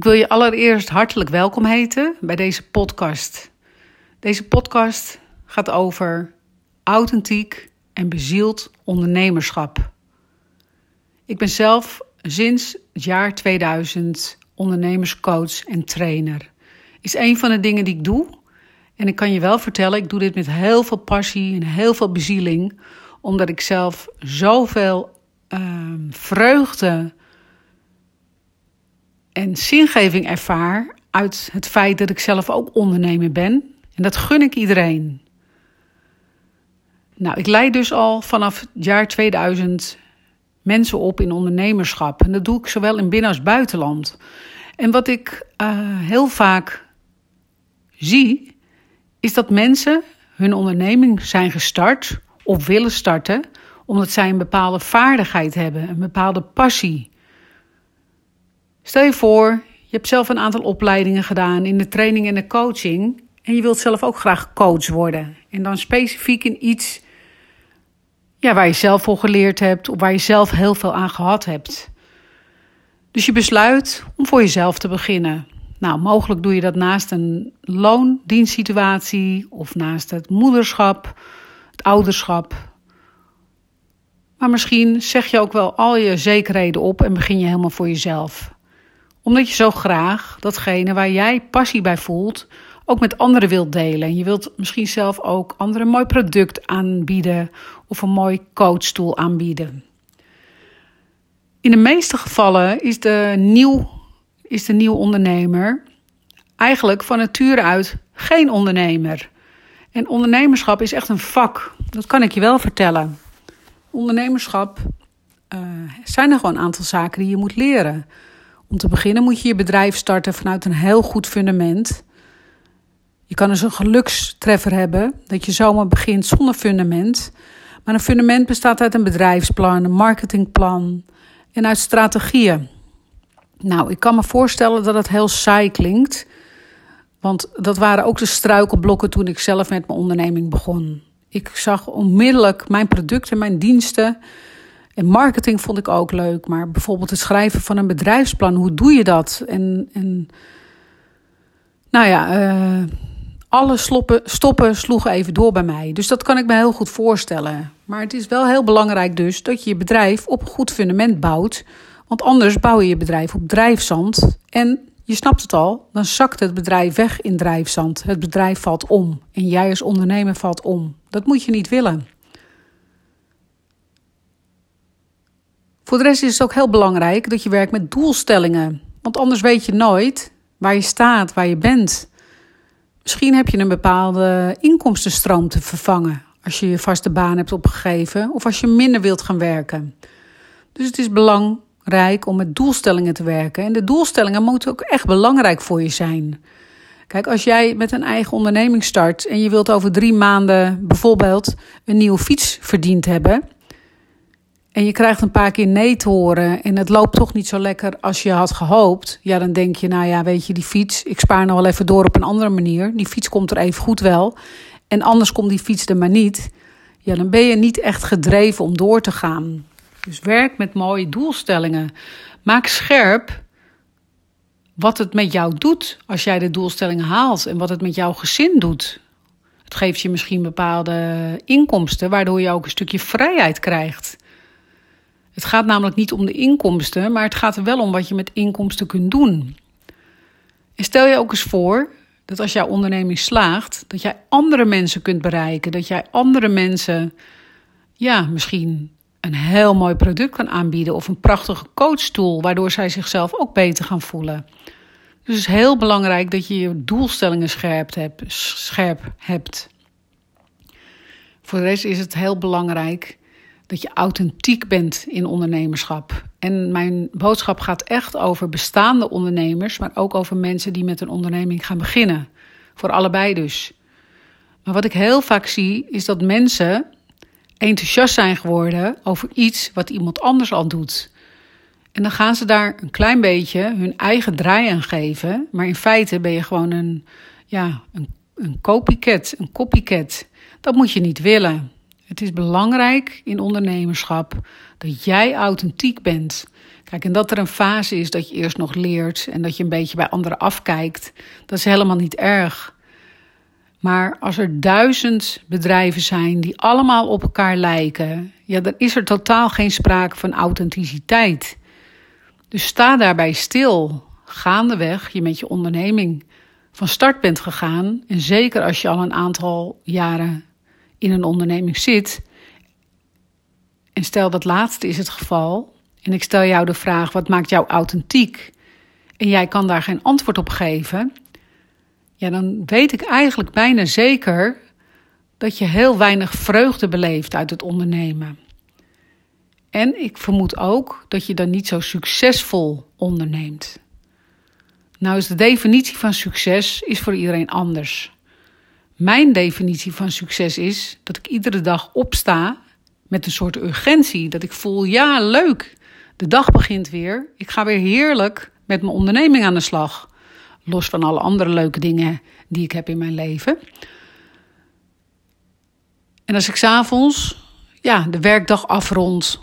Ik wil je allereerst hartelijk welkom heten bij deze podcast. Deze podcast gaat over authentiek en bezield ondernemerschap. Ik ben zelf sinds het jaar 2000 ondernemerscoach en trainer. Is een van de dingen die ik doe. En ik kan je wel vertellen, ik doe dit met heel veel passie en heel veel bezieling, omdat ik zelf zoveel uh, vreugde en zingeving ervaar uit het feit dat ik zelf ook ondernemer ben. En dat gun ik iedereen. Nou, ik leid dus al vanaf het jaar 2000 mensen op in ondernemerschap. En dat doe ik zowel in binnen- als buitenland. En wat ik uh, heel vaak zie, is dat mensen hun onderneming zijn gestart of willen starten omdat zij een bepaalde vaardigheid hebben, een bepaalde passie. Stel je voor, je hebt zelf een aantal opleidingen gedaan in de training en de coaching en je wilt zelf ook graag coach worden. En dan specifiek in iets ja, waar je zelf voor geleerd hebt of waar je zelf heel veel aan gehad hebt. Dus je besluit om voor jezelf te beginnen. Nou, mogelijk doe je dat naast een loondienstsituatie of naast het moederschap, het ouderschap. Maar misschien zeg je ook wel al je zekerheden op en begin je helemaal voor jezelf. Omdat je zo graag datgene waar jij passie bij voelt, ook met anderen wilt delen. En je wilt misschien zelf ook anderen een mooi product aanbieden of een mooi coachstoel aanbieden. In de meeste gevallen is de nieuw, is de nieuw ondernemer eigenlijk van nature uit geen ondernemer. En ondernemerschap is echt een vak. Dat kan ik je wel vertellen. Ondernemerschap uh, zijn er gewoon een aantal zaken die je moet leren. Om te beginnen moet je je bedrijf starten vanuit een heel goed fundament. Je kan dus een gelukstreffer hebben, dat je zomaar begint zonder fundament. Maar een fundament bestaat uit een bedrijfsplan, een marketingplan en uit strategieën. Nou, ik kan me voorstellen dat het heel saai klinkt. Want dat waren ook de struikelblokken toen ik zelf met mijn onderneming begon. Ik zag onmiddellijk mijn producten, mijn diensten. En marketing vond ik ook leuk. Maar bijvoorbeeld het schrijven van een bedrijfsplan, hoe doe je dat? En, en nou ja, uh, alle sloppen, stoppen sloegen even door bij mij. Dus dat kan ik me heel goed voorstellen. Maar het is wel heel belangrijk dus dat je je bedrijf op een goed fundament bouwt. Want anders bouw je je bedrijf op drijfzand. En je snapt het al, dan zakt het bedrijf weg in drijfzand. Het bedrijf valt om en jij als ondernemer valt om. Dat moet je niet willen. Voor de rest is het ook heel belangrijk dat je werkt met doelstellingen. Want anders weet je nooit waar je staat, waar je bent. Misschien heb je een bepaalde inkomstenstroom te vervangen als je je vaste baan hebt opgegeven of als je minder wilt gaan werken. Dus het is belangrijk rijk om met doelstellingen te werken. En de doelstellingen moeten ook echt belangrijk voor je zijn. Kijk, als jij met een eigen onderneming start en je wilt over drie maanden bijvoorbeeld een nieuwe fiets verdiend hebben. En je krijgt een paar keer nee te horen en het loopt toch niet zo lekker als je had gehoopt. Ja, dan denk je, nou ja, weet je, die fiets, ik spaar nog wel even door op een andere manier. Die fiets komt er even goed wel. En anders komt die fiets er maar niet. Ja, dan ben je niet echt gedreven om door te gaan. Dus werk met mooie doelstellingen. Maak scherp wat het met jou doet als jij de doelstellingen haalt en wat het met jouw gezin doet. Het geeft je misschien bepaalde inkomsten, waardoor je ook een stukje vrijheid krijgt. Het gaat namelijk niet om de inkomsten, maar het gaat er wel om wat je met inkomsten kunt doen. En stel je ook eens voor dat als jouw onderneming slaagt, dat jij andere mensen kunt bereiken, dat jij andere mensen, ja, misschien een heel mooi product kan aanbieden of een prachtige coachstoel, waardoor zij zichzelf ook beter gaan voelen. Dus het is heel belangrijk dat je je doelstellingen scherp hebt. Scherp hebt. Voor de rest is het heel belangrijk dat je authentiek bent in ondernemerschap. En mijn boodschap gaat echt over bestaande ondernemers, maar ook over mensen die met een onderneming gaan beginnen. Voor allebei dus. Maar wat ik heel vaak zie, is dat mensen enthousiast zijn geworden over iets wat iemand anders al doet. En dan gaan ze daar een klein beetje hun eigen draai aan geven. Maar in feite ben je gewoon een, ja, een, een copycat, een copycat. Dat moet je niet willen. Het is belangrijk in ondernemerschap dat jij authentiek bent. Kijk, en dat er een fase is dat je eerst nog leert en dat je een beetje bij anderen afkijkt, dat is helemaal niet erg. Maar als er duizend bedrijven zijn die allemaal op elkaar lijken, ja, dan is er totaal geen sprake van authenticiteit. Dus sta daarbij stil, gaandeweg je met je onderneming van start bent gegaan. En zeker als je al een aantal jaren in een onderneming zit. En stel dat laatste is het geval. En ik stel jou de vraag: wat maakt jou authentiek? En jij kan daar geen antwoord op geven ja, dan weet ik eigenlijk bijna zeker dat je heel weinig vreugde beleeft uit het ondernemen. En ik vermoed ook dat je dan niet zo succesvol onderneemt. Nou is de definitie van succes is voor iedereen anders. Mijn definitie van succes is dat ik iedere dag opsta met een soort urgentie. Dat ik voel, ja leuk, de dag begint weer. Ik ga weer heerlijk met mijn onderneming aan de slag. Los van alle andere leuke dingen die ik heb in mijn leven. En als ik s'avonds ja, de werkdag afrond.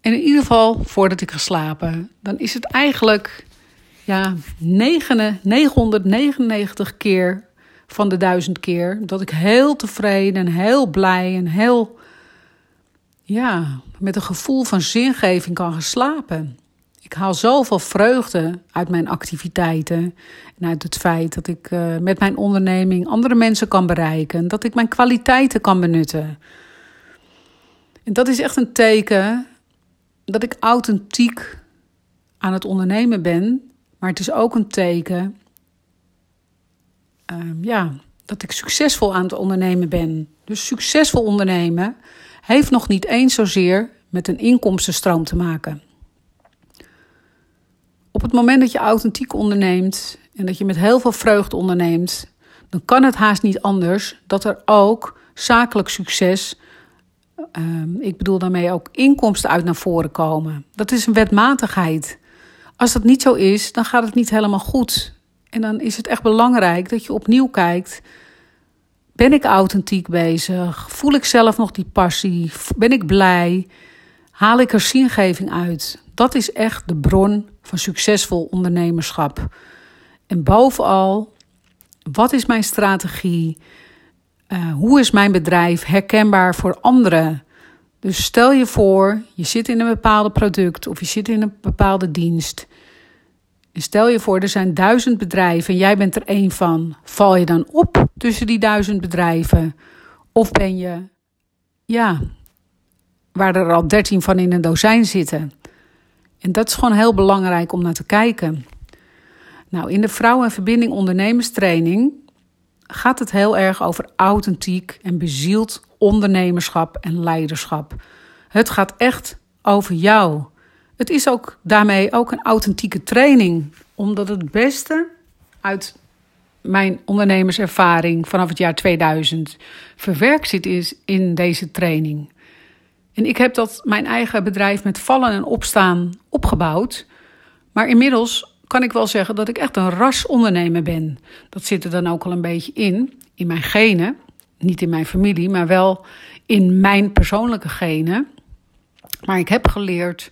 En in ieder geval voordat ik ga slapen. Dan is het eigenlijk ja, 999 keer van de duizend keer. Dat ik heel tevreden en heel blij en heel. Ja, met een gevoel van zingeving kan gaan slapen. Ik haal zoveel vreugde uit mijn activiteiten en uit het feit dat ik uh, met mijn onderneming andere mensen kan bereiken, dat ik mijn kwaliteiten kan benutten. En dat is echt een teken dat ik authentiek aan het ondernemen ben, maar het is ook een teken ja, dat ik succesvol aan het ondernemen ben. Dus succesvol ondernemen heeft nog niet eens zozeer met een inkomstenstroom te maken. Op het moment dat je authentiek onderneemt en dat je met heel veel vreugde onderneemt, dan kan het haast niet anders dat er ook zakelijk succes, uh, ik bedoel daarmee ook inkomsten uit naar voren komen. Dat is een wetmatigheid. Als dat niet zo is, dan gaat het niet helemaal goed. En dan is het echt belangrijk dat je opnieuw kijkt. Ben ik authentiek bezig? Voel ik zelf nog die passie? Ben ik blij? Haal ik er zingeving uit? Dat is echt de bron van succesvol ondernemerschap. En bovenal, wat is mijn strategie? Uh, hoe is mijn bedrijf herkenbaar voor anderen? Dus stel je voor, je zit in een bepaalde product of je zit in een bepaalde dienst. Stel je voor, er zijn duizend bedrijven en jij bent er één van. Val je dan op tussen die duizend bedrijven? Of ben je, ja, waar er al dertien van in een dozijn zitten? En dat is gewoon heel belangrijk om naar te kijken. Nou, in de Vrouw en Verbinding Ondernemerstraining gaat het heel erg over authentiek en bezield ondernemerschap en leiderschap. Het gaat echt over jou. Het is ook daarmee ook een authentieke training, omdat het beste uit mijn ondernemerservaring vanaf het jaar 2000 verwerkt zit is in deze training. En ik heb dat mijn eigen bedrijf met vallen en opstaan opgebouwd. Maar inmiddels kan ik wel zeggen dat ik echt een rasondernemer ben. Dat zit er dan ook al een beetje in, in mijn genen. Niet in mijn familie, maar wel in mijn persoonlijke genen. Maar ik heb geleerd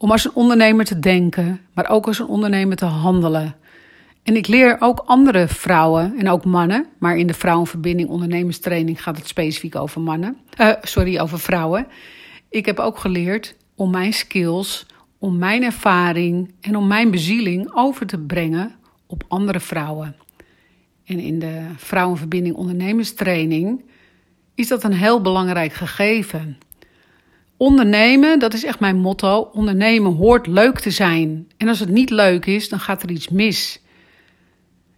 om als een ondernemer te denken, maar ook als een ondernemer te handelen. En ik leer ook andere vrouwen en ook mannen, maar in de Vrouwenverbinding Ondernemerstraining gaat het specifiek over mannen. Uh, sorry, over vrouwen. Ik heb ook geleerd om mijn skills, om mijn ervaring en om mijn bezieling over te brengen op andere vrouwen. En in de Vrouwenverbinding Ondernemerstraining is dat een heel belangrijk gegeven. Ondernemen, dat is echt mijn motto. Ondernemen hoort leuk te zijn. En als het niet leuk is, dan gaat er iets mis.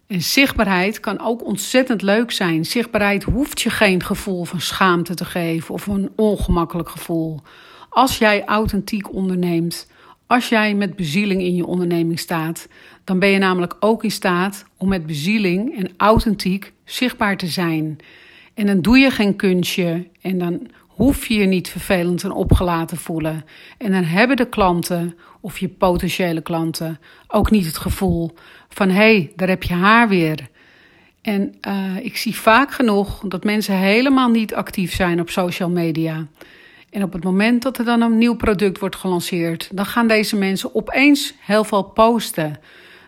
En zichtbaarheid kan ook ontzettend leuk zijn. Zichtbaarheid hoeft je geen gevoel van schaamte te geven of een ongemakkelijk gevoel. Als jij authentiek onderneemt, als jij met bezieling in je onderneming staat, dan ben je namelijk ook in staat om met bezieling en authentiek zichtbaar te zijn. En dan doe je geen kunstje en dan hoef je je niet vervelend en opgelaten voelen. En dan hebben de klanten of je potentiële klanten ook niet het gevoel van hé, hey, daar heb je haar weer. En uh, ik zie vaak genoeg dat mensen helemaal niet actief zijn op social media. En op het moment dat er dan een nieuw product wordt gelanceerd, dan gaan deze mensen opeens heel veel posten.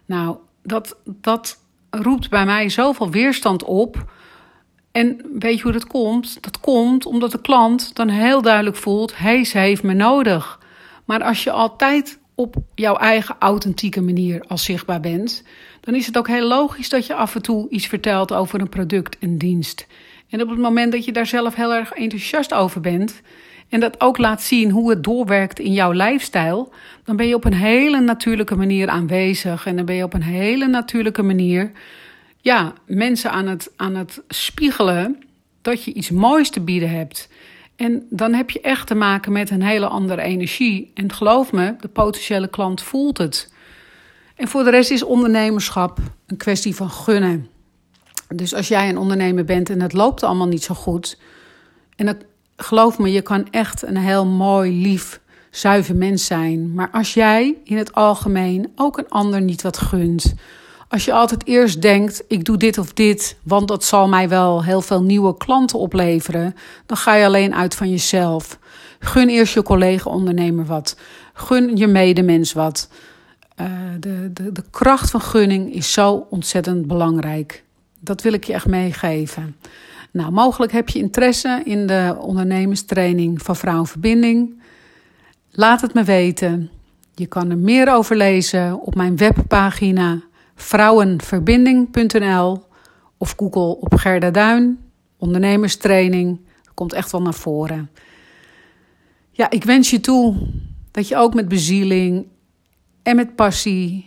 Nou, dat, dat roept bij mij zoveel weerstand op. En weet je hoe dat komt? Dat komt omdat de klant dan heel duidelijk voelt: hé, hey, ze heeft me nodig. Maar als je altijd op jouw eigen authentieke manier als zichtbaar bent, dan is het ook heel logisch dat je af en toe iets vertelt over een product en dienst. En op het moment dat je daar zelf heel erg enthousiast over bent en dat ook laat zien hoe het doorwerkt in jouw lifestyle, dan ben je op een hele natuurlijke manier aanwezig en dan ben je op een hele natuurlijke manier ja, mensen aan het, aan het spiegelen dat je iets moois te bieden hebt. En dan heb je echt te maken met een hele andere energie. En geloof me, de potentiële klant voelt het. En voor de rest is ondernemerschap een kwestie van gunnen. Dus als jij een ondernemer bent en het loopt allemaal niet zo goed. En geloof me, je kan echt een heel mooi, lief, zuiver mens zijn. Maar als jij in het algemeen ook een ander niet wat gunt. Als je altijd eerst denkt: ik doe dit of dit, want dat zal mij wel heel veel nieuwe klanten opleveren, dan ga je alleen uit van jezelf. Gun eerst je collega-ondernemer wat. Gun je medemens wat. Uh, de, de, de kracht van gunning is zo ontzettend belangrijk. Dat wil ik je echt meegeven. Nou, mogelijk heb je interesse in de ondernemerstraining van Vrouwenverbinding. Laat het me weten. Je kan er meer over lezen op mijn webpagina vrouwenverbinding.nl of Google op Gerda Duin, ondernemerstraining. Komt echt wel naar voren. Ja, ik wens je toe dat je ook met bezieling en met passie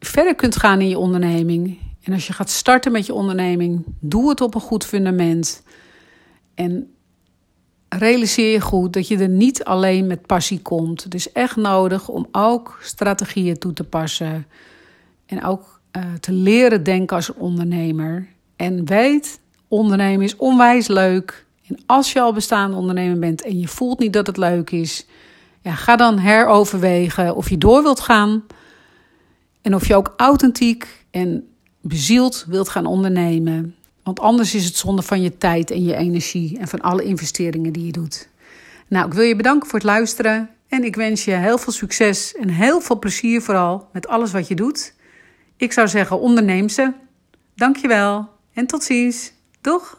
verder kunt gaan in je onderneming. En als je gaat starten met je onderneming, doe het op een goed fundament. En realiseer je goed dat je er niet alleen met passie komt. Het is echt nodig om ook strategieën toe te passen. En ook uh, te leren denken als ondernemer. En weet, ondernemen is onwijs leuk. En als je al bestaande ondernemer bent en je voelt niet dat het leuk is, ja, ga dan heroverwegen of je door wilt gaan. En of je ook authentiek en bezield wilt gaan ondernemen. Want anders is het zonde van je tijd en je energie en van alle investeringen die je doet. Nou, ik wil je bedanken voor het luisteren. En ik wens je heel veel succes en heel veel plezier vooral met alles wat je doet. Ik zou zeggen, onderneem ze. Dankjewel en tot ziens. Doeg!